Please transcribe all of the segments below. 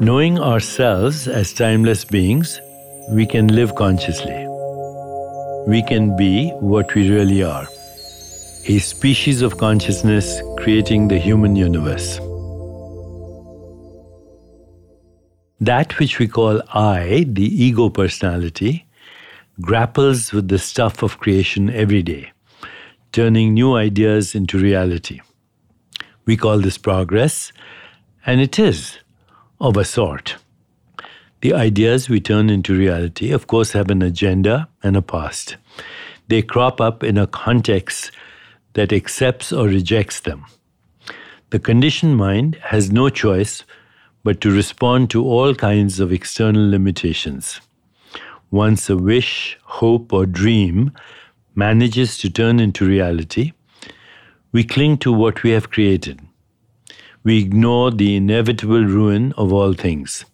Knowing ourselves as timeless beings, we can live consciously. We can be what we really are a species of consciousness creating the human universe. That which we call I, the ego personality, grapples with the stuff of creation every day, turning new ideas into reality. We call this progress, and it is of a sort. The ideas we turn into reality, of course, have an agenda and a past. They crop up in a context that accepts or rejects them. The conditioned mind has no choice but to respond to all kinds of external limitations. Once a wish, hope, or dream manages to turn into reality, we cling to what we have created we ignore the inevitable ruin of all things.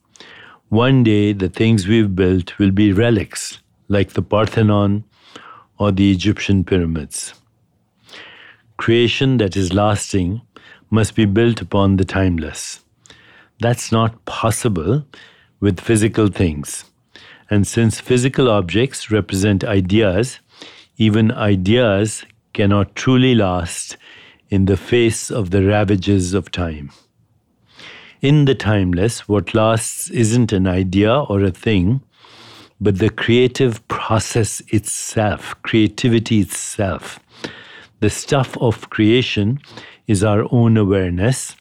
One day, the things we've built will be relics, like the Parthenon or the Egyptian pyramids. Creation that is lasting must be built upon the timeless. That's not possible with physical things. And since physical objects represent ideas, even ideas cannot truly last in the face of the ravages of time. In the timeless, what lasts isn't an idea or a thing, but the creative process itself, creativity itself. The stuff of creation is our own awareness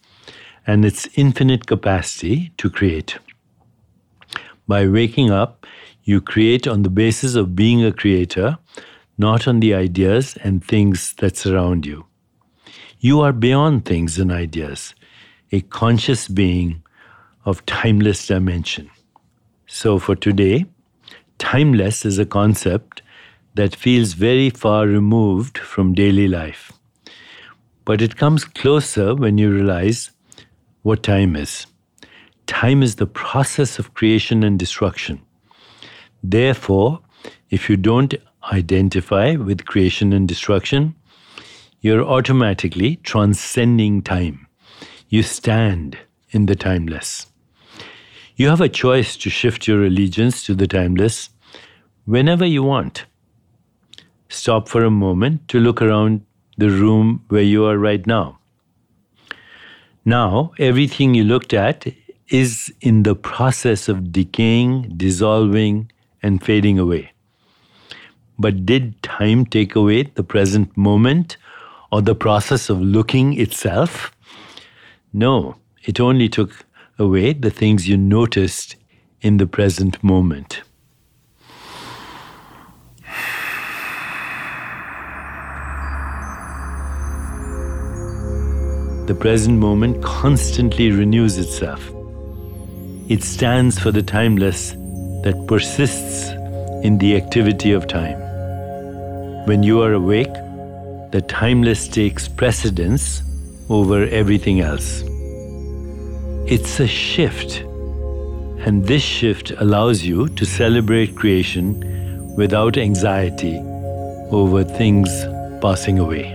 and its infinite capacity to create. By waking up, you create on the basis of being a creator, not on the ideas and things that surround you. You are beyond things and ideas, a conscious being of timeless dimension. So for today, timeless is a concept that feels very far removed from daily life. But it comes closer when you realize what time is. Time is the process of creation and destruction. Therefore, if you don't identify with creation and destruction, you're automatically transcending time. You stand in the timeless. You have a choice to shift your allegiance to the timeless whenever you want. Stop for a moment to look around the room where you are right now. Now, everything you looked at is in the process of decaying, dissolving, and fading away. But did time take away the present moment or the process of looking itself? No, it only took away the things you noticed in the present moment. The present moment constantly renews itself. It stands for the timeless that persists in the activity of time. When you are awake, the timeless takes precedence over everything else. It's a shift, and this shift allows you to celebrate creation without anxiety over things passing away.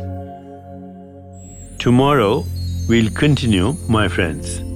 Tomorrow, we'll continue, my friends.